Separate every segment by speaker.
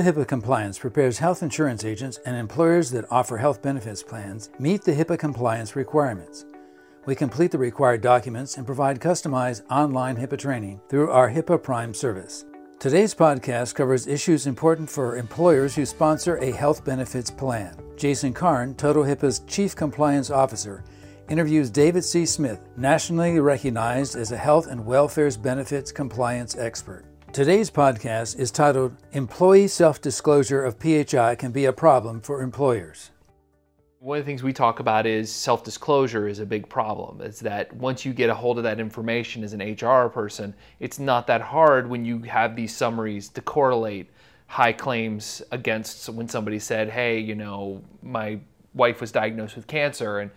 Speaker 1: HIPAA compliance prepares health insurance agents and employers that offer health benefits plans meet the HIPAA compliance requirements. We complete the required documents and provide customized online HIPAA training through our HIPAA Prime service. Today's podcast covers issues important for employers who sponsor a health benefits plan. Jason Karn, Total HIPAA's Chief Compliance Officer, interviews David C. Smith, nationally recognized as a health and welfare benefits compliance expert. Today's podcast is titled Employee Self Disclosure of PHI Can Be a Problem for Employers.
Speaker 2: One of the things we talk about is self disclosure is a big problem. It's that once you get a hold of that information as an HR person, it's not that hard when you have these summaries to correlate high claims against when somebody said, hey, you know, my wife was diagnosed with cancer and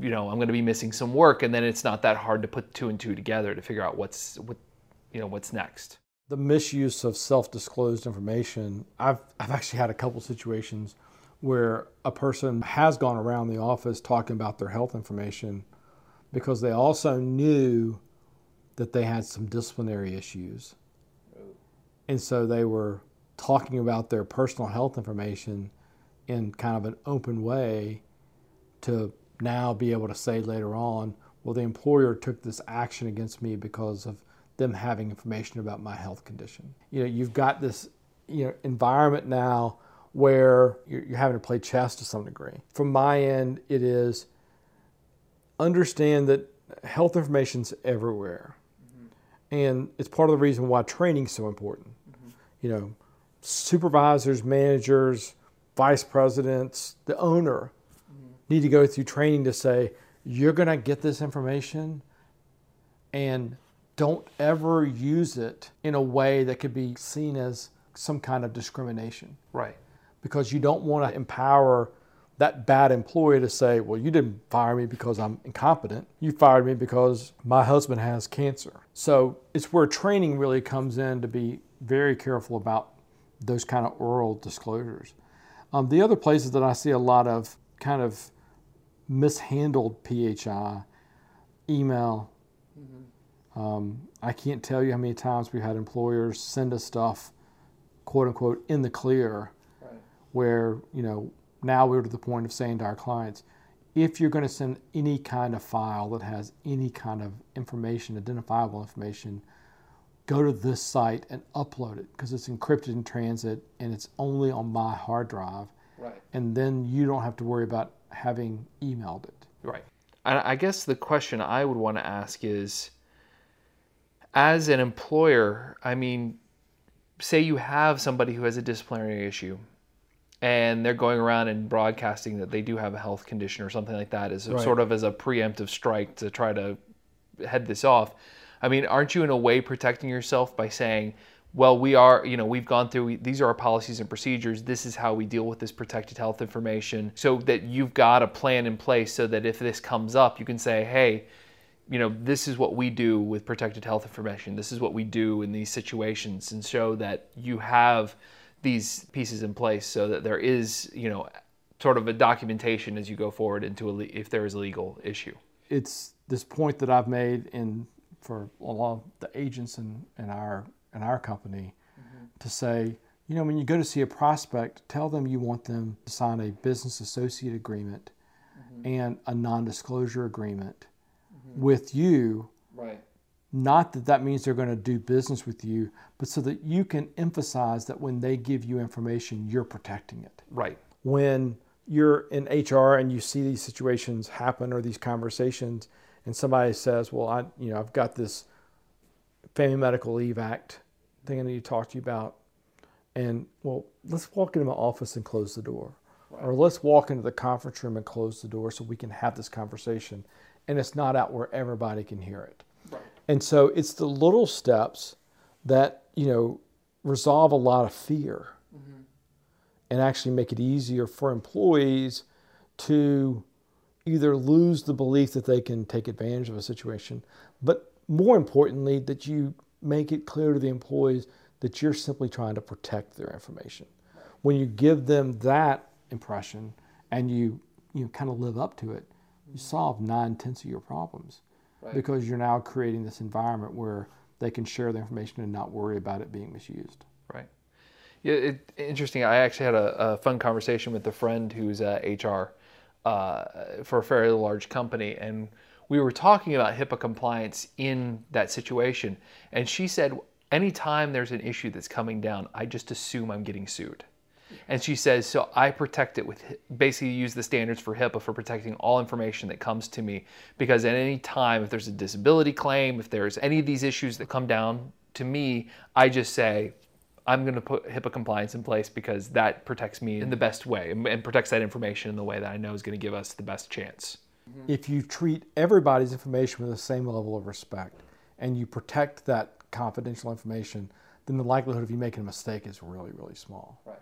Speaker 2: you know, I'm going to be missing some work, and then it's not that hard to put two and two together to figure out what's what you know what's next.
Speaker 3: The misuse of self-disclosed information. I've I've actually had a couple situations where a person has gone around the office talking about their health information because they also knew that they had some disciplinary issues. And so they were talking about their personal health information in kind of an open way to now be able to say later on, well, the employer took this action against me because of them having information about my health condition. You know, you've got this you know environment now where you're, you're having to play chess to some degree. From my end, it is understand that health information's everywhere, mm-hmm. and it's part of the reason why training is so important. Mm-hmm. You know, supervisors, managers, vice presidents, the owner mm-hmm. need to go through training to say you're going to get this information and don't ever use it in a way that could be seen as some kind of discrimination.
Speaker 2: Right.
Speaker 3: Because you don't want to empower that bad employee to say, well, you didn't fire me because I'm incompetent. You fired me because my husband has cancer. So it's where training really comes in to be very careful about those kind of oral disclosures. Um, the other places that I see a lot of kind of mishandled PHI, email, um, I can't tell you how many times we've had employers send us stuff, quote unquote, in the clear, right. where, you know, now we're to the point of saying to our clients, if you're going to send any kind of file that has any kind of information, identifiable information, go to this site and upload it because it's encrypted in transit and it's only on my hard drive.
Speaker 2: Right.
Speaker 3: And then you don't have to worry about having emailed it.
Speaker 2: Right. I guess the question I would want to ask is as an employer, I mean, say you have somebody who has a disciplinary issue and they're going around and broadcasting that they do have a health condition or something like that as right. sort of as a preemptive strike to try to head this off. I mean, aren't you in a way protecting yourself by saying, well, we are, you know, we've gone through, these are our policies and procedures. This is how we deal with this protected health information so that you've got a plan in place so that if this comes up, you can say, hey, you know, this is what we do with protected health information. This is what we do in these situations, and show that you have these pieces in place so that there is, you know, sort of a documentation as you go forward into a, if there is a legal issue.
Speaker 3: It's this point that I've made in for a lot of the agents in, in our in our company mm-hmm. to say, you know, when you go to see a prospect, tell them you want them to sign a business associate agreement mm-hmm. and a non-disclosure agreement with you.
Speaker 2: Right.
Speaker 3: Not that that means they're going to do business with you, but so that you can emphasize that when they give you information, you're protecting it.
Speaker 2: Right.
Speaker 3: When you're in HR and you see these situations happen or these conversations, and somebody says, "Well, I, you know, I've got this Family Medical Leave Act thing I need to talk to you about," and well, let's walk into my office and close the door, right. or let's walk into the conference room and close the door so we can have this conversation and it's not out where everybody can hear it. Right. And so it's the little steps that, you know, resolve a lot of fear mm-hmm. and actually make it easier for employees to either lose the belief that they can take advantage of a situation, but more importantly, that you make it clear to the employees that you're simply trying to protect their information. When you give them that impression and you you know, kind of live up to it, you solve nine tenths of your problems right. because you're now creating this environment where they can share the information and not worry about it being misused.
Speaker 2: Right. Yeah, it, interesting. I actually had a, a, fun conversation with a friend who's uh, HR uh, for a fairly large company, and we were talking about HIPAA compliance in that situation. And she said, anytime there's an issue that's coming down, I just assume I'm getting sued. And she says, so I protect it with basically use the standards for HIPAA for protecting all information that comes to me. Because at any time, if there's a disability claim, if there's any of these issues that come down to me, I just say, I'm going to put HIPAA compliance in place because that protects me in the best way and, protects that information in the way that I know is going to give us the best chance. Mm-hmm.
Speaker 3: If you treat everybody's information with the same level of respect and you protect that confidential information, then the likelihood of you making a mistake is really, really small.
Speaker 2: Right.